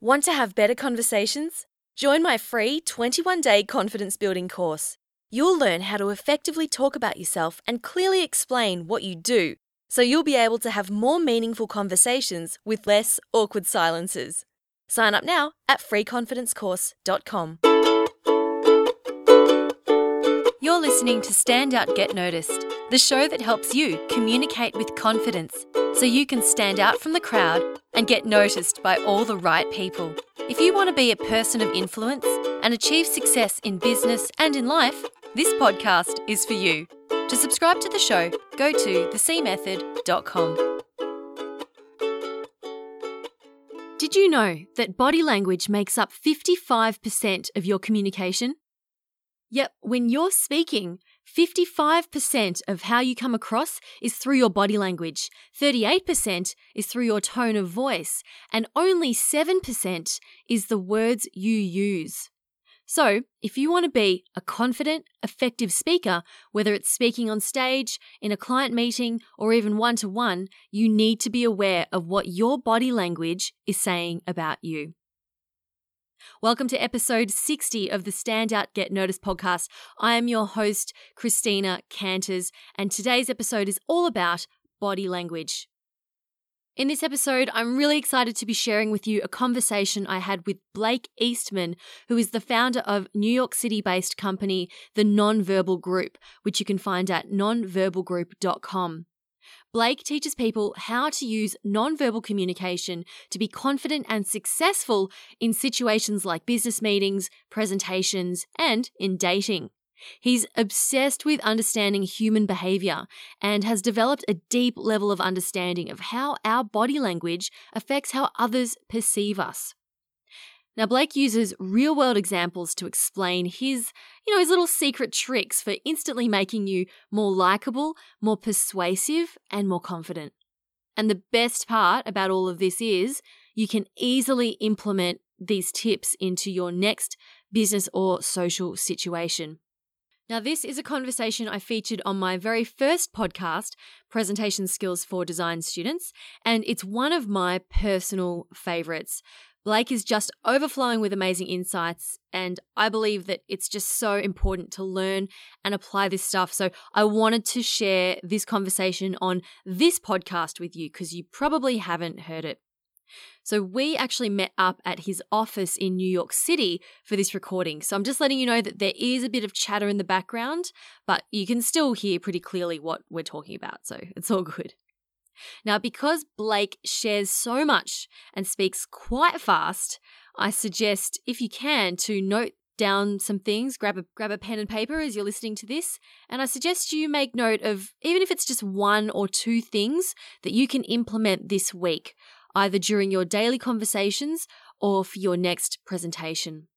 Want to have better conversations? Join my free 21 day confidence building course. You'll learn how to effectively talk about yourself and clearly explain what you do so you'll be able to have more meaningful conversations with less awkward silences. Sign up now at freeconfidencecourse.com. You're listening to Stand Out Get Noticed, the show that helps you communicate with confidence so you can stand out from the crowd and get noticed by all the right people. If you want to be a person of influence and achieve success in business and in life, this podcast is for you. To subscribe to the show, go to thecmethod.com. Did you know that body language makes up 55% of your communication? Yep, when you're speaking, 55% of how you come across is through your body language, 38% is through your tone of voice, and only 7% is the words you use. So, if you want to be a confident, effective speaker, whether it's speaking on stage, in a client meeting, or even one to one, you need to be aware of what your body language is saying about you. Welcome to episode 60 of the Standout Get Noticed podcast. I am your host, Christina Canters, and today's episode is all about body language. In this episode, I'm really excited to be sharing with you a conversation I had with Blake Eastman, who is the founder of New York City based company, The Nonverbal Group, which you can find at nonverbalgroup.com. Blake teaches people how to use nonverbal communication to be confident and successful in situations like business meetings, presentations, and in dating. He's obsessed with understanding human behavior and has developed a deep level of understanding of how our body language affects how others perceive us. Now, Blake uses real world examples to explain his, you know, his little secret tricks for instantly making you more likable, more persuasive, and more confident. And the best part about all of this is you can easily implement these tips into your next business or social situation. Now, this is a conversation I featured on my very first podcast, Presentation Skills for Design Students, and it's one of my personal favorites. Blake is just overflowing with amazing insights, and I believe that it's just so important to learn and apply this stuff. So, I wanted to share this conversation on this podcast with you because you probably haven't heard it. So we actually met up at his office in New York City for this recording. So I'm just letting you know that there is a bit of chatter in the background, but you can still hear pretty clearly what we're talking about. So it's all good. Now, because Blake shares so much and speaks quite fast, I suggest, if you can, to note down some things, grab a grab a pen and paper as you're listening to this, and I suggest you make note of even if it's just one or two things that you can implement this week either during your daily conversations or for your next presentation.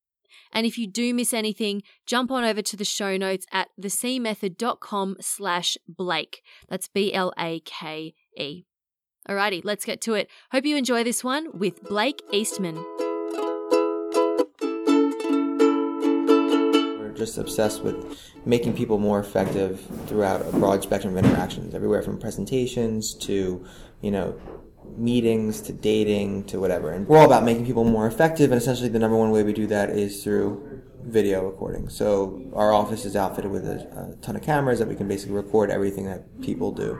And if you do miss anything, jump on over to the show notes at thecmethod.com slash Blake. That's B-L-A-K-E. Alrighty, let's get to it. Hope you enjoy this one with Blake Eastman. We're just obsessed with making people more effective throughout a broad spectrum of interactions, everywhere from presentations to, you know, meetings to dating to whatever. And we're all about making people more effective, and essentially the number one way we do that is through video recording. So our office is outfitted with a, a ton of cameras that we can basically record everything that people do.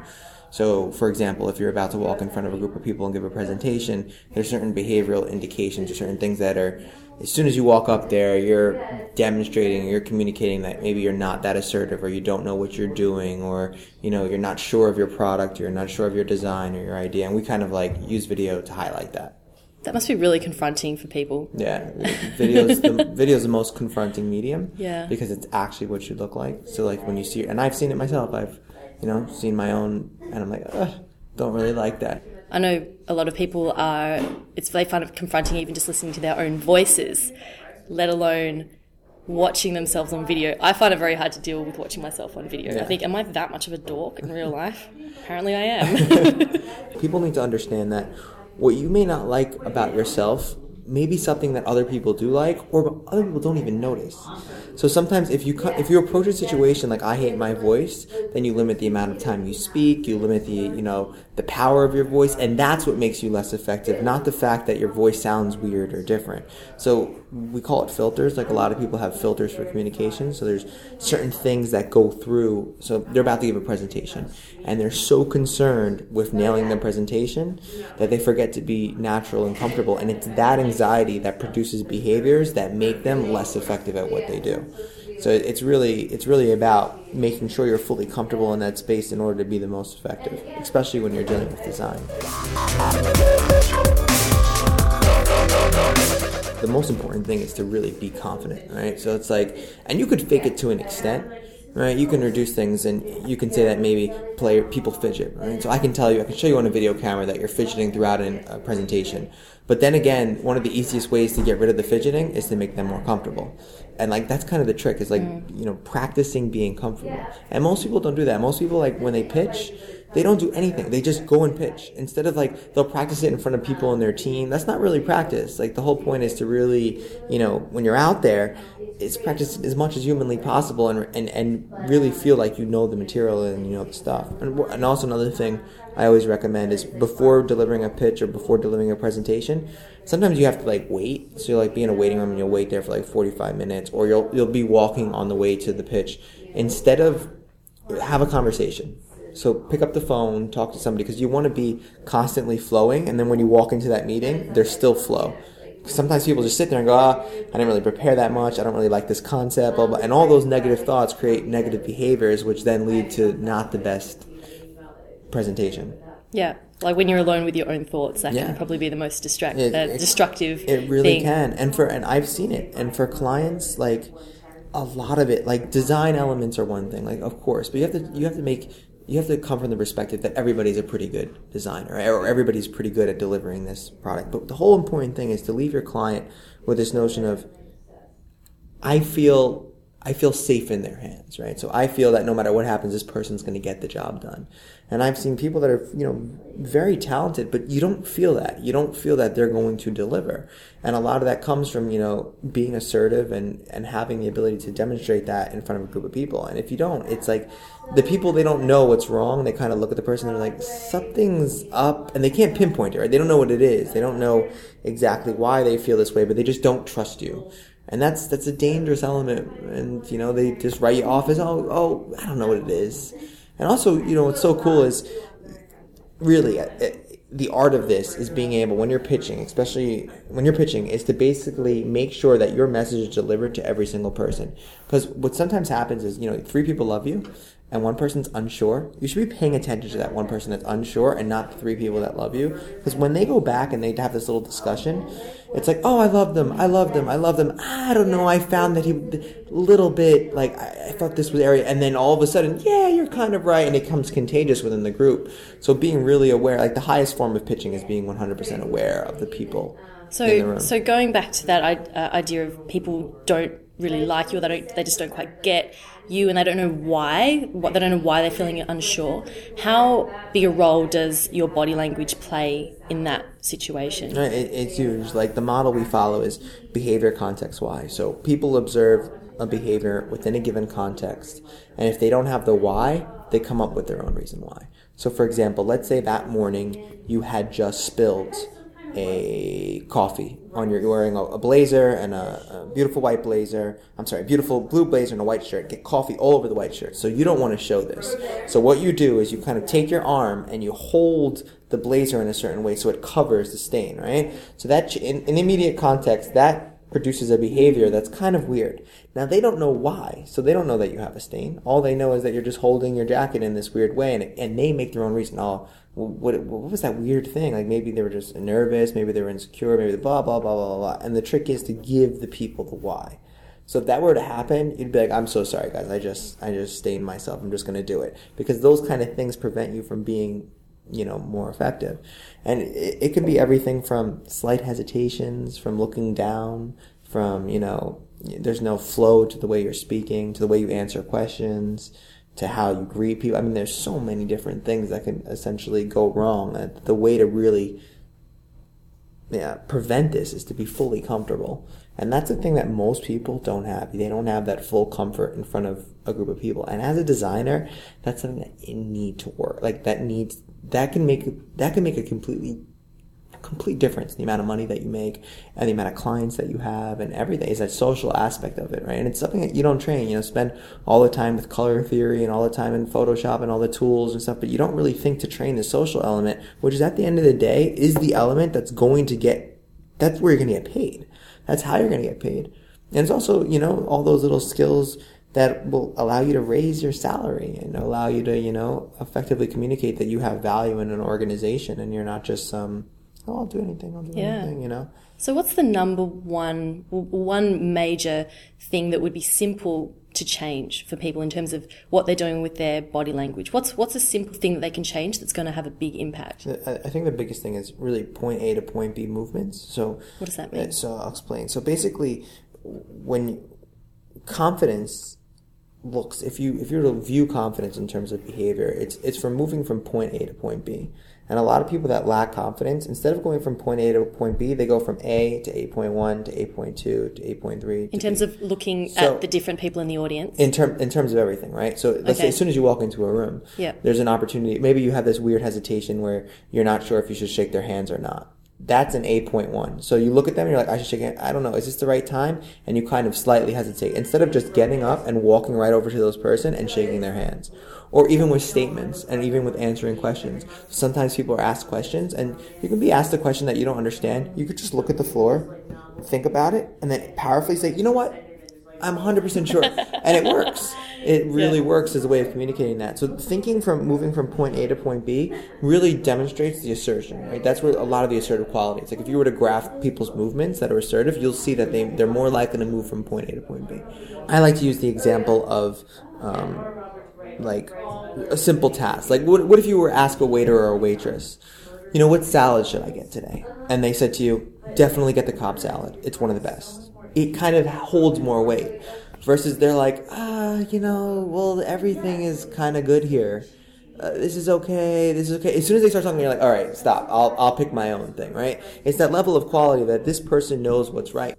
So, for example, if you're about to walk in front of a group of people and give a presentation, there's certain behavioral indications or certain things that are as soon as you walk up there, you're demonstrating, you're communicating that maybe you're not that assertive or you don't know what you're doing or, you know, you're not sure of your product, or you're not sure of your design or your idea. And we kind of like use video to highlight that. That must be really confronting for people. Yeah, videos. the video is the most confronting medium. Yeah. Because it's actually what you look like. So like when you see, and I've seen it myself. I've, you know, seen my own, and I'm like, Ugh, don't really like that. I know a lot of people are, it's they find it confronting even just listening to their own voices, let alone watching themselves on video. I find it very hard to deal with watching myself on video. Yeah. I think, am I that much of a dork in real life? Apparently I am. People need to understand that what you may not like about yourself maybe something that other people do like or other people don't even notice. So sometimes if you if you approach a situation like I hate my voice, then you limit the amount of time you speak, you limit the you know the power of your voice, and that's what makes you less effective, not the fact that your voice sounds weird or different. So we call it filters. Like a lot of people have filters for communication. So there's certain things that go through. So they're about to give a presentation, and they're so concerned with nailing their presentation that they forget to be natural and comfortable. And it's that anxiety that produces behaviors that make them less effective at what they do. So it's really it's really about making sure you're fully comfortable in that space in order to be the most effective, especially when you're dealing with design. The most important thing is to really be confident, right? So it's like, and you could fake it to an extent, right? You can reduce things, and you can say that maybe player people fidget, right? So I can tell you, I can show you on a video camera that you're fidgeting throughout a presentation. But then again, one of the easiest ways to get rid of the fidgeting is to make them more comfortable. And like that's kind of the trick is like, mm. you know, practicing being comfortable. And most people don't do that. Most people like when they pitch, they don't do anything. They just go and pitch. Instead of like they'll practice it in front of people in their team. That's not really practice. Like the whole point is to really, you know, when you're out there, it's practice as much as humanly possible and and, and really feel like you know the material and you know the stuff. And and also another thing I always recommend is before delivering a pitch or before delivering a presentation, sometimes you have to like wait. So you'll like be in a waiting room and you'll wait there for like 45 minutes or you'll you'll be walking on the way to the pitch instead of have a conversation so pick up the phone, talk to somebody because you want to be constantly flowing. And then when you walk into that meeting, there's still flow. Sometimes people just sit there and go, ah, I didn't really prepare that much. I don't really like this concept. Blah, blah. And all those negative thoughts create negative behaviors, which then lead to not the best presentation. Yeah. Like when you're alone with your own thoughts, that yeah. can probably be the most distract- it, uh, destructive. It really thing. can. And for, and I've seen it. And for clients, like, a lot of it like design elements are one thing like of course but you have to you have to make you have to come from the perspective that everybody's a pretty good designer or everybody's pretty good at delivering this product. But the whole important thing is to leave your client with this notion of I feel I feel safe in their hands, right? So I feel that no matter what happens, this person's going to get the job done. And I've seen people that are, you know, very talented, but you don't feel that. You don't feel that they're going to deliver. And a lot of that comes from, you know, being assertive and, and having the ability to demonstrate that in front of a group of people. And if you don't, it's like the people, they don't know what's wrong. They kind of look at the person and they're like, something's up. And they can't pinpoint it, right? They don't know what it is. They don't know exactly why they feel this way, but they just don't trust you and that's that's a dangerous element. And you know, they just write you off as oh oh I don't know what it is. And also, you know, what's so cool is really uh, uh, the art of this is being able when you're pitching, especially when you're pitching, is to basically make sure that your message is delivered to every single person. Because what sometimes happens is, you know, three people love you, and one person's unsure, you should be paying attention to that one person that's unsure and not the three people that love you. Because when they go back and they have this little discussion, it's like, oh, I love them, I love them, I love them. I don't know, I found that he little bit like I, I thought this was area, and then all of a sudden, yeah, you're kind of right, and it becomes contagious within the group. So being really aware, like the highest form of pitching is being 100% aware of the people. So, so going back to that uh, idea of people don't really like you or they don't they just don't quite get you and they don't know why what they don't know why they're feeling unsure. How big a role does your body language play in that situation? It, it's huge. Like the model we follow is behavior context why so people observe a behavior within a given context and if they don't have the why they come up with their own reason why. So for example let's say that morning you had just spilled a coffee on your, you're wearing a, a blazer and a, a, beautiful white blazer. I'm sorry, beautiful blue blazer and a white shirt. Get coffee all over the white shirt. So you don't want to show this. So what you do is you kind of take your arm and you hold the blazer in a certain way so it covers the stain, right? So that in, in immediate context, that produces a behavior that's kind of weird. Now they don't know why, so they don't know that you have a stain. All they know is that you're just holding your jacket in this weird way, and, and they make their own reason. Oh, what, what was that weird thing? Like maybe they were just nervous, maybe they were insecure, maybe blah, blah, blah, blah, blah. And the trick is to give the people the why. So if that were to happen, you'd be like, I'm so sorry guys, I just, I just stained myself. I'm just to do it. Because those kind of things prevent you from being, you know, more effective. And it, it could be everything from slight hesitations, from looking down, from, you know, there's no flow to the way you're speaking, to the way you answer questions, to how you greet people. I mean, there's so many different things that can essentially go wrong. Uh, the way to really yeah, prevent this is to be fully comfortable. And that's the thing that most people don't have. They don't have that full comfort in front of a group of people. And as a designer, that's something that you need to work. Like that needs that can make that can make a completely complete difference in the amount of money that you make and the amount of clients that you have and everything is that social aspect of it, right? And it's something that you don't train, you know, spend all the time with color theory and all the time in Photoshop and all the tools and stuff, but you don't really think to train the social element, which is at the end of the day is the element that's going to get, that's where you're going to get paid. That's how you're going to get paid. And it's also, you know, all those little skills that will allow you to raise your salary and allow you to, you know, effectively communicate that you have value in an organization and you're not just some, oh, I'll do anything, I'll do Yeah. anything, you know. So, what's the number one one major thing that would be simple to change for people in terms of what they're doing with their body language? What's what's a simple thing that they can change that's going to have a big impact? I I think the biggest thing is really point A to point B movements. So What does that mean? uh, So I'll explain. So basically, when confidence looks, if you if you were to view confidence in terms of behavior, it's it's from moving from point A to point B. And a lot of people that lack confidence, instead of going from point A to point B, they go from A to 8.1 to 8.2 to 8.3. In terms of looking So- at the different people in the audience. in term in terms of everything, right? So let's say as soon as you walk into a room, Yeah. there's an opportunity. Maybe you have this weird hesitation where you're not sure if you should shake their hands or not. That's an 8.1. So you look at them and you're like, I should shake hand. I don't know. Is this the right time? And you kind of slightly hesitate instead of just getting up and walking right over to those person and shaking their hands. Or even with statements and even with answering questions. Sometimes people are asked questions and you can be asked a question that you don't understand. You could just look at the floor, think about it, and then powerfully say, you know what? I'm 100% sure. and it works. It really Yeah. works as a way of communicating that. So thinking from moving from point A to point B really demonstrates the assertion, right? That's where a lot of the assertive qualities. Like if you were to graph people's movements that are assertive, you'll see that they, they're more likely to move from point A to point B. I like to use the example of, um, like a simple task. Like what, what if you were asked a waiter or a waitress, you know, what salad should I get today? And they said to you, definitely get the Cobb salad. It's one of the best. It kind of holds more weight. Versus they're like, ah, you know, well, everything is kind of good here. Uh, this is okay. This is okay. As soon as they start talking, you're like, all right, stop. I'll, I'll pick my own thing, right? It's that level of quality that this person knows what's right.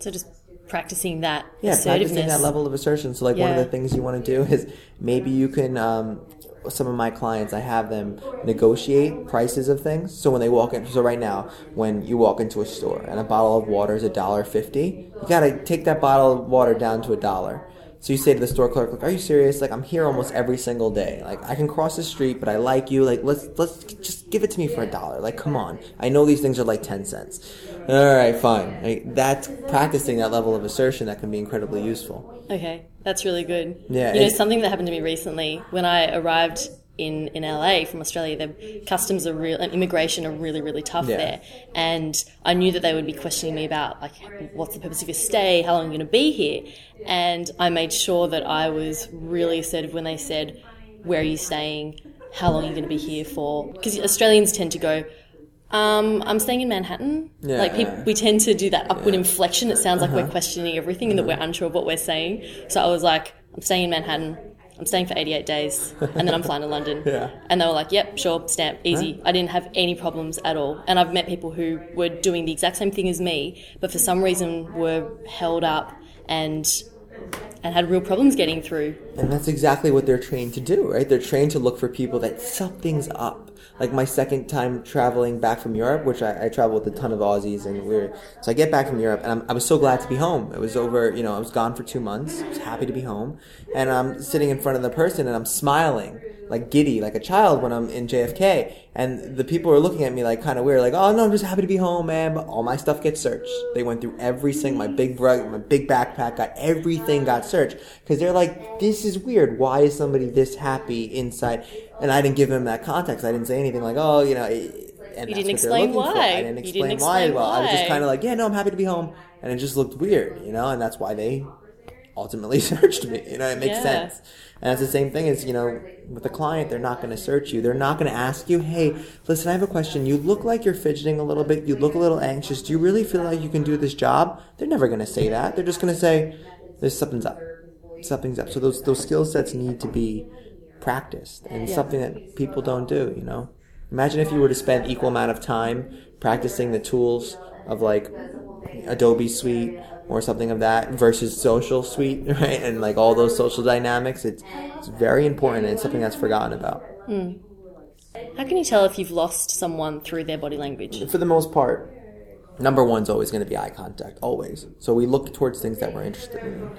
so, just practicing that Yeah, assertiveness. practicing that level of assertion. So, like, one of the things you want to do is maybe you can. Um, some of my clients, I have them negotiate prices of things. So when they walk in, so right now, when you walk into a store and a bottle of water is a dollar fifty, you gotta take that bottle of water down to a dollar. So you say to the store clerk, like, "Are you serious? Like, I'm here almost every single day. Like, I can cross the street, but I like you. Like, let's let's just give it to me for a dollar. Like, come on. I know these things are like ten cents. All right, fine. Like, that's practicing that level of assertion that can be incredibly useful. Okay, that's really good. Yeah, you know, something that happened to me recently when I arrived in, in LA from Australia, the customs are real and immigration are really really tough Yeah. there, and I knew that they would be questioning me about like what's the purpose of your stay, how long are you going to be here, and I made sure that I was really assertive when they said, "Where are you staying? How long are you going to be here for?" Because Australians tend to go. Um, I'm staying in Manhattan. Yeah, like peop yeah. we tend to do that upward inflection. It sounds like Uh-huh. we're questioning everything and that we're unsure of what we're saying. So I was like, I'm staying in Manhattan. I'm staying for 88 days, and then I'm flying to London. Yeah. And they were like, "Yep, sure, stamp, easy." I didn't have any problems at all. And I've met people who were doing the exact same thing as me, but for some reason were held up and and had real problems getting through. And that's exactly what they're trained to do, right? They're trained to look for people that something's up. Like my second time traveling back from Europe, which I, I traveled with a ton of Aussies, and we are so I get back from Europe, and I'm, I was so glad to be home. It was over, you know, I was gone for two months. I was happy to be home, and I'm sitting in front of the person, and I'm smiling like giddy, like a child when I'm in JFK, and the people are looking at me like kind of weird, like, oh no, I'm just happy to be home, man. But all my stuff gets searched. They went through every my big rug, my big backpack, got everything got searched because they're like, this is weird. Why is somebody this happy inside? And I didn't give him that context. I didn't say anything like, oh, you know. Eh, eh, and You didn't explain for. why. I didn't explain, didn't why. explain Well, I was just kind of like, yeah, no, I'm happy to be home, and it just looked weird, you know. And that's why they ultimately searched me. You know, it makes Yeah. sense. And that's the same thing as, you know, with a client, they're not going to search you. They're not going to ask you, hey, listen, I have a question. You look like you're fidgeting a little bit. You look a little anxious. Do you really feel like you can do this job? They're never going to say that. They're just going to say, there's something's up. Something's up. So those, those skill sets need to be practiced and Yeah. something that people don't do, you know? Imagine if you were to spend equal amount of time practicing the tools of like Adobe Suite or something of that versus social suite, right? And like all those social dynamics, it's, it's very important and it's something that's forgotten about. Hmm. How can you tell if you've lost someone through their body language? For the most part, number one's always going to be eye contact, always. So we look towards things that we're interested in.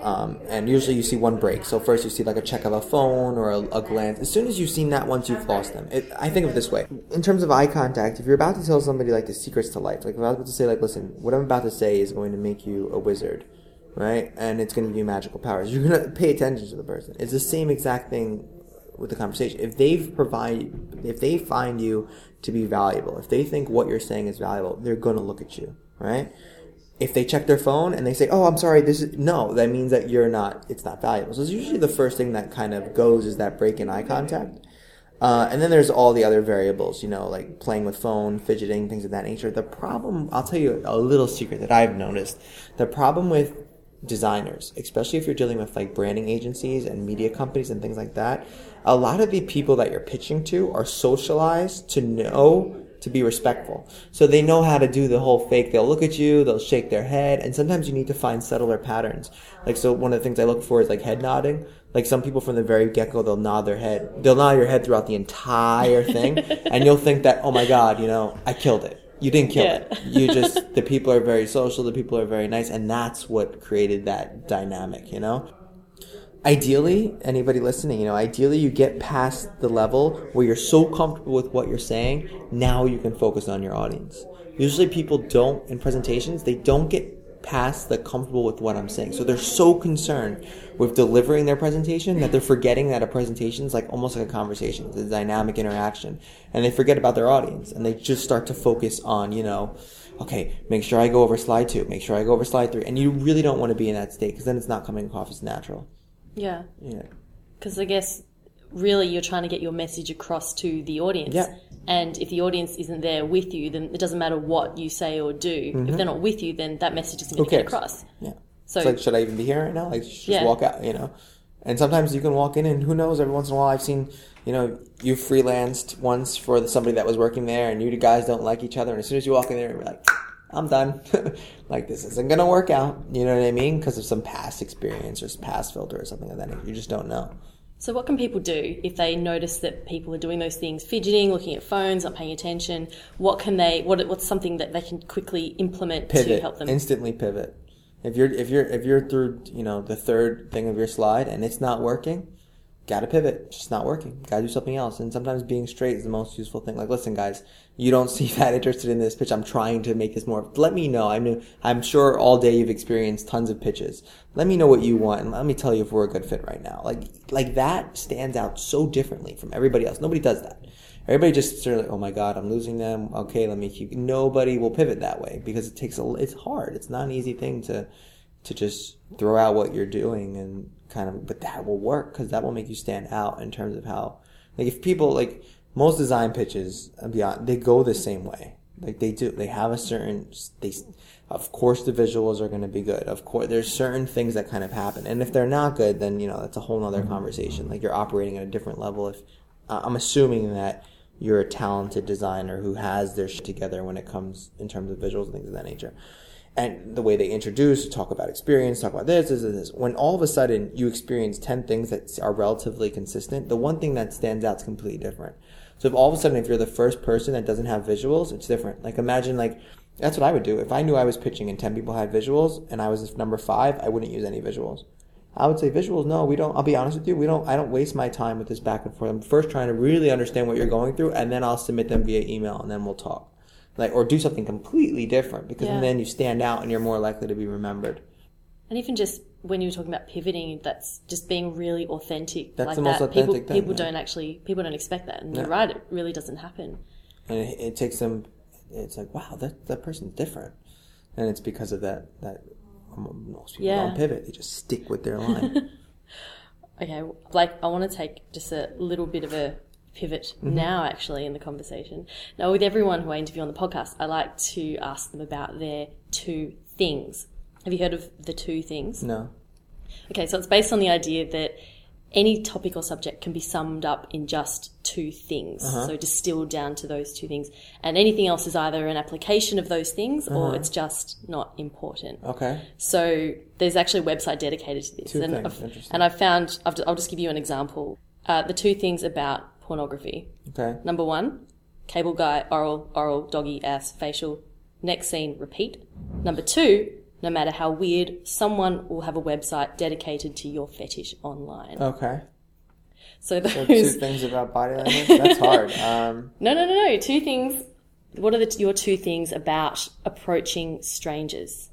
Um, and usually you see one break. So first you see like a check of a phone or a, a glance. As soon as you've seen that once, you've lost them. It, I think of it this way. In terms of eye contact, if you're about to tell somebody like the secrets to life, like if I was about to say like, listen, what I'm about to say is going to make you a wizard, right? And it's going to give you magical powers. You're going to pay attention to the person. It's the same exact thing with the conversation. If they've provide, if they find you to be valuable, if they think what you're saying is valuable, they're going to look at you, right? If they check their phone and they say, "Oh, I'm sorry, this is no," that means that you're not. It's not valuable. So it's usually the first thing that kind of goes is that break in eye contact, uh, and then there's all the other variables. You know, like playing with phone, fidgeting, things of that nature. The problem, I'll tell you a little secret that I've noticed. The problem with designers, especially if you're dealing with like branding agencies and media companies and things like that, a lot of the people that you're pitching to are socialized to know to be respectful. So they know how to do the whole fake. They'll look at you, they'll shake their head, and sometimes you need to find subtler patterns. Like, so one of the things I look for is like head nodding. Like some people from the very get go, they'll nod their head. They'll nod your head throughout the entire thing, and you'll think that, oh my god, you know, I killed it. You didn't kill Yeah. it. You just, the people are very social, the people are very nice, and that's what created that dynamic, you know? Ideally anybody listening you know ideally you get past the level where you're so comfortable with what you're saying now you can focus on your audience usually people don't in presentations they don't get past the comfortable with what i'm saying so they're so concerned with delivering their presentation that they're forgetting that a presentation is like almost like a conversation it's a dynamic interaction and they forget about their audience and they just start to focus on you know okay, make sure I go over slide two, make sure I go over slide three. And you really don't want to be in that state because then it's not coming off as natural. Yeah, Yeah. because I guess really you're trying to get your message across to the audience. Yeah. And if the audience isn't there with you, then it doesn't matter what you say or do. If mm-hmm. they're not with you, then that message isn't going to get across. Yeah. So it's like, should I even be here right now? Like, just Yeah. walk out, you know? And sometimes you can walk in and who knows, every once in a while I've seen, you know, you freelanced once for somebody that was working there and you guys don't like each other. And as soon as you walk in there, you're like, I'm done. like, this isn't going to work out. You know what I mean? Because of some past experience or past filter or something like that. You just don't know. So, what can people do if they notice that people are doing those things, fidgeting, looking at phones, not paying attention? What can they? What, what's something that they can quickly implement to help them? instantly pivot if you're if you're if you're through you know the third thing of your slide and it's not working gotta pivot it's just not working gotta do something else and sometimes being straight is the most useful thing like listen guys you don't seem that interested in this pitch i'm trying to make this more let me know i'm i'm sure all day you've experienced tons of pitches let me know what you want and let me tell you if we're a good fit right now like like that stands out so differently from everybody else nobody does that Everybody just sort of like, oh my god, I'm losing them. Okay, let me keep. Nobody will pivot that way because it takes a. It's hard. It's not an easy thing to, to just throw out what you're doing and kind of. But that will work because that will make you stand out in terms of how. Like if people like most design pitches, I'll be honest, they go the same way. Like they do. They have a certain. They, of course, the visuals are going to be good. Of course, there's certain things that kind of happen, and if they're not good, then you know that's a whole other conversation. Like you're operating at a different level. If uh, I'm assuming that you're a talented designer who has their shit together when it comes in terms of visuals and things of that nature. And the way they introduce, talk about experience, talk about this, this, this. When all of a sudden you experience 10 things that are relatively consistent, the one thing that stands out is completely different. So if all of a sudden, if you're the first person that doesn't have visuals, it's different. Like imagine like, that's what I would do. If I knew I was pitching and 10 people had visuals and I was number five, I wouldn't use any visuals. I would say visuals. No, we don't. I'll be honest with you. We don't. I don't waste my time with this back and forth. I'm first trying to really understand what you're going through, and then I'll submit them via email, and then we'll talk. Like or do something completely different because Yeah. then you stand out and you're more likely to be remembered. And even just when you were talking about pivoting, that's just being really authentic. That's like the most that. people, authentic thing, People yeah. don't actually, people don't expect that. And you're right, it really doesn't happen. and it, it takes them. It's like wow, that that person's different, and it's because of that. That um, most people Yeah. don't pivot; they just stick with their line. Okay, Blake, I want to take just a little bit of a pivot Mm-hmm. now, actually, in the conversation. Now, with everyone who I interview on the podcast, I like to ask them about their two things. Have you heard of the two things? no, Okay, so it's based on the idea that any topic or subject can be summed up in just two things. So distilled down to those two things. And anything else is either an application of those things or it's just not important. Okay. So there's actually a website dedicated to this. Two and, things, I've, interesting. and I've found, I've, I'll just give you an example. Uh, the two things about pornography. Okay. Number one, cable guy, oral, oral, doggy, ass, facial. Next scene, repeat. Number two, no matter how weird, someone will have a website dedicated to your fetish online. Okay. So So two things about body language. That's hard. Um, no, no, no, no. Two things. What are the, your two things about approaching strangers?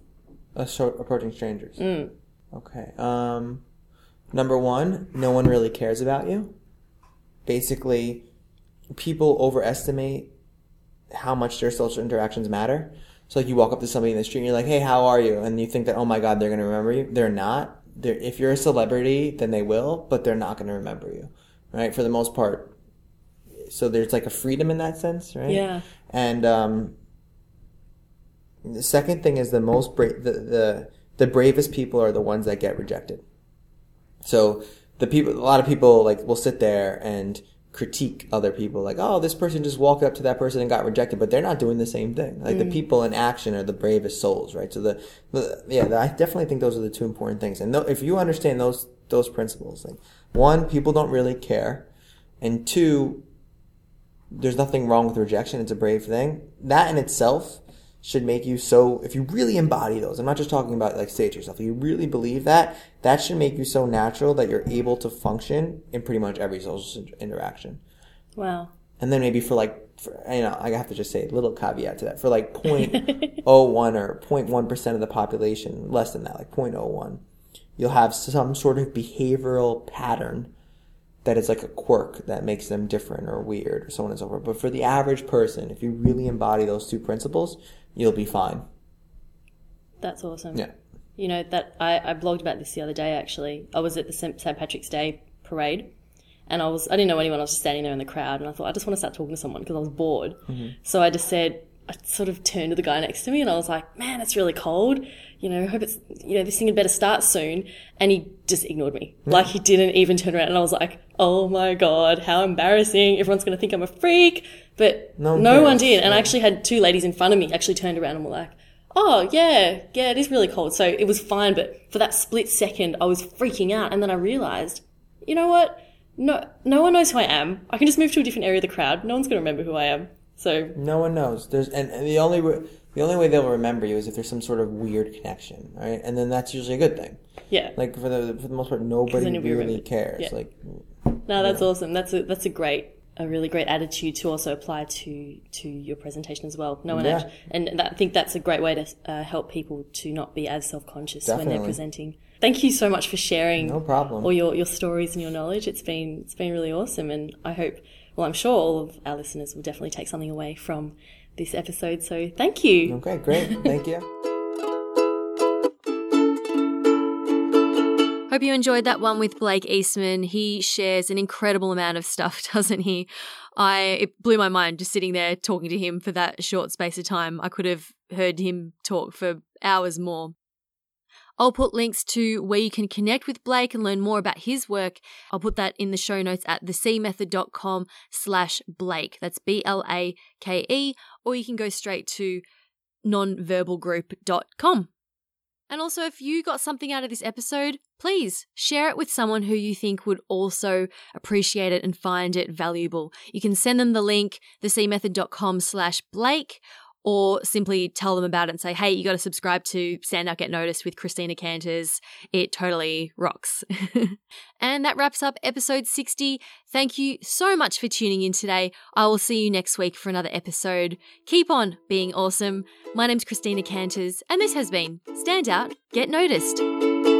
uh, so approaching strangers. Okay. Um, number one, no one really cares about you. Basically, people overestimate how much their social interactions matter. So, like, you walk up to somebody in the street and you're like, "Hey, how are you?" And you think that, "Oh my God, they're gonna remember you." They're not. They're, if you're a celebrity, then they will, but they're not gonna remember you, right? For the most part. So there's like a freedom in that sense, right? Yeah. And um, the second thing is the most bra- the, the the bravest people are the ones that get rejected. So the people, a lot of people like will sit there and critique other people, like, oh, this person just walked up to that person and got rejected, but they're not doing the same thing. Like the mm. people in action are the bravest souls, right? So the, the yeah, the, I definitely think those are the two important things. And th- if you understand those those principles, like one, people don't really care, and two, there's nothing wrong with rejection. It's a brave thing. That in itself should make you so, if you really embody those, I'm not just talking about like say it to yourself, if you really believe that, that should make you so natural that you're able to function in pretty much every social interaction. Wow. And then maybe for like, for, you know, I have to just say a little caveat to that. For like 0.01 or 0.1% of the population, less than that, like 0.01, you'll have some sort of behavioral pattern that is like a quirk that makes them different or weird or so on and so forth. But for the average person, if you really embody those two principles, you'll be fine. That's awesome. Yeah. You know that I, I blogged about this the other day. Actually, I was at the St. Patrick's Day parade, and I was I didn't know anyone. I was just standing there in the crowd, and I thought I just want to start talking to someone because I was bored. Mm-hmm. So I just said I sort of turned to the guy next to me, and I was like, "Man, it's really cold. You know, I hope it's you know this thing had better start soon." And he just ignored me, like he didn't even turn around. And I was like, "Oh my god, how embarrassing! Everyone's going to think I'm a freak." But No no, one did, and I actually had two ladies in front of me actually turned around and were like, "Oh yeah, yeah, it is really cold." So it was fine, but for that split second, I was freaking out, and then I realized, you know what? No, no one knows who I am. I can just move to a different area of the crowd. No one's going to remember who I am. So No one knows. There's and, and the only way, the only way they'll remember you is if there's some sort of weird connection, right? And then that's usually a good thing. yeah, Like for the for the most part, nobody then you'll be really cares. Yeah. Like no, that's awesome. That's a that's a great, a really great attitude to also apply to to your presentation as well. No one, Yeah. and that, I think that's a great way to uh, help people to not be as self conscious when they're presenting. Thank you so much for sharing no problem. all your, your stories and your knowledge. It's been it's been really awesome, and I hope, well, I'm sure all of our listeners will definitely take something away from this episode. So thank you. Okay, great. Thank you. Hope you enjoyed that one with Blake Eastman. He shares an incredible amount of stuff, doesn't he? I it blew my mind just sitting there talking to him for that short space of time. I could have heard him talk for hours more. I'll put links to where you can connect with Blake and learn more about his work. I'll put that in the show notes at thecmethod.com slash Blake. That's B-L-A-K-E, or you can go straight to nonverbalgroup.com. And also, if you got something out of this episode, please share it with someone who you think would also appreciate it and find it valuable. You can send them the link, thecmethod.com slash Blake, or simply tell them about it and say, hey, you got to subscribe to Stand Out Get Noticed with Christina Canters. It totally rocks. and that wraps up episode 60. Thank you so much for tuning in today. I will see you next week for another episode. Keep on being awesome. My name's Christina Canters, and this has been Stand Out, Get Noticed.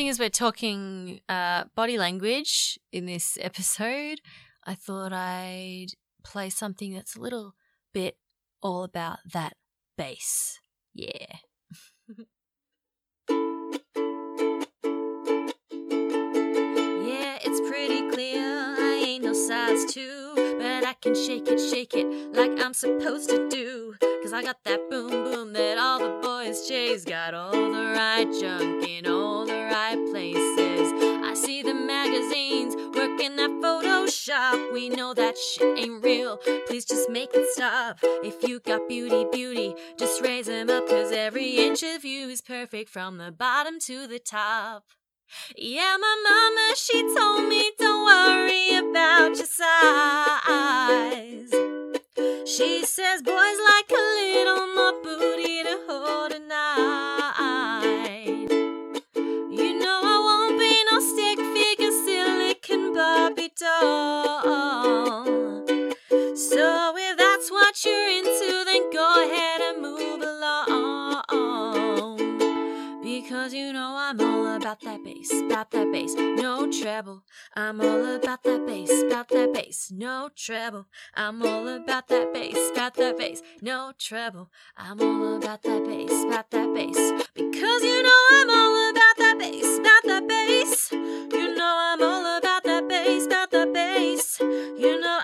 Seeing as we're talking uh, body language in this episode, I thought I'd play something that's a little bit all about that bass. Yeah. yeah, it's pretty clear I ain't no size two, but I can shake it, shake it like I'm supposed to do. Cause I got that boom boom that all the boys chase. Got all the right junk in all that Photoshop. We know that shit ain't real. Please just make it stop. If you got beauty, beauty, just raise them up. Cause every inch of you is perfect from the bottom to the top. Yeah, my mama, she told me don't worry about your size. She says boys like a little more booty to hold a So if that's what you're into, then go ahead and move along. Because you know I'm all about that bass, about that bass, no treble. I'm all about that bass, about that bass, no treble. I'm all about that bass, about that bass, no treble. I'm all about that bass, about that bass. Because you know You know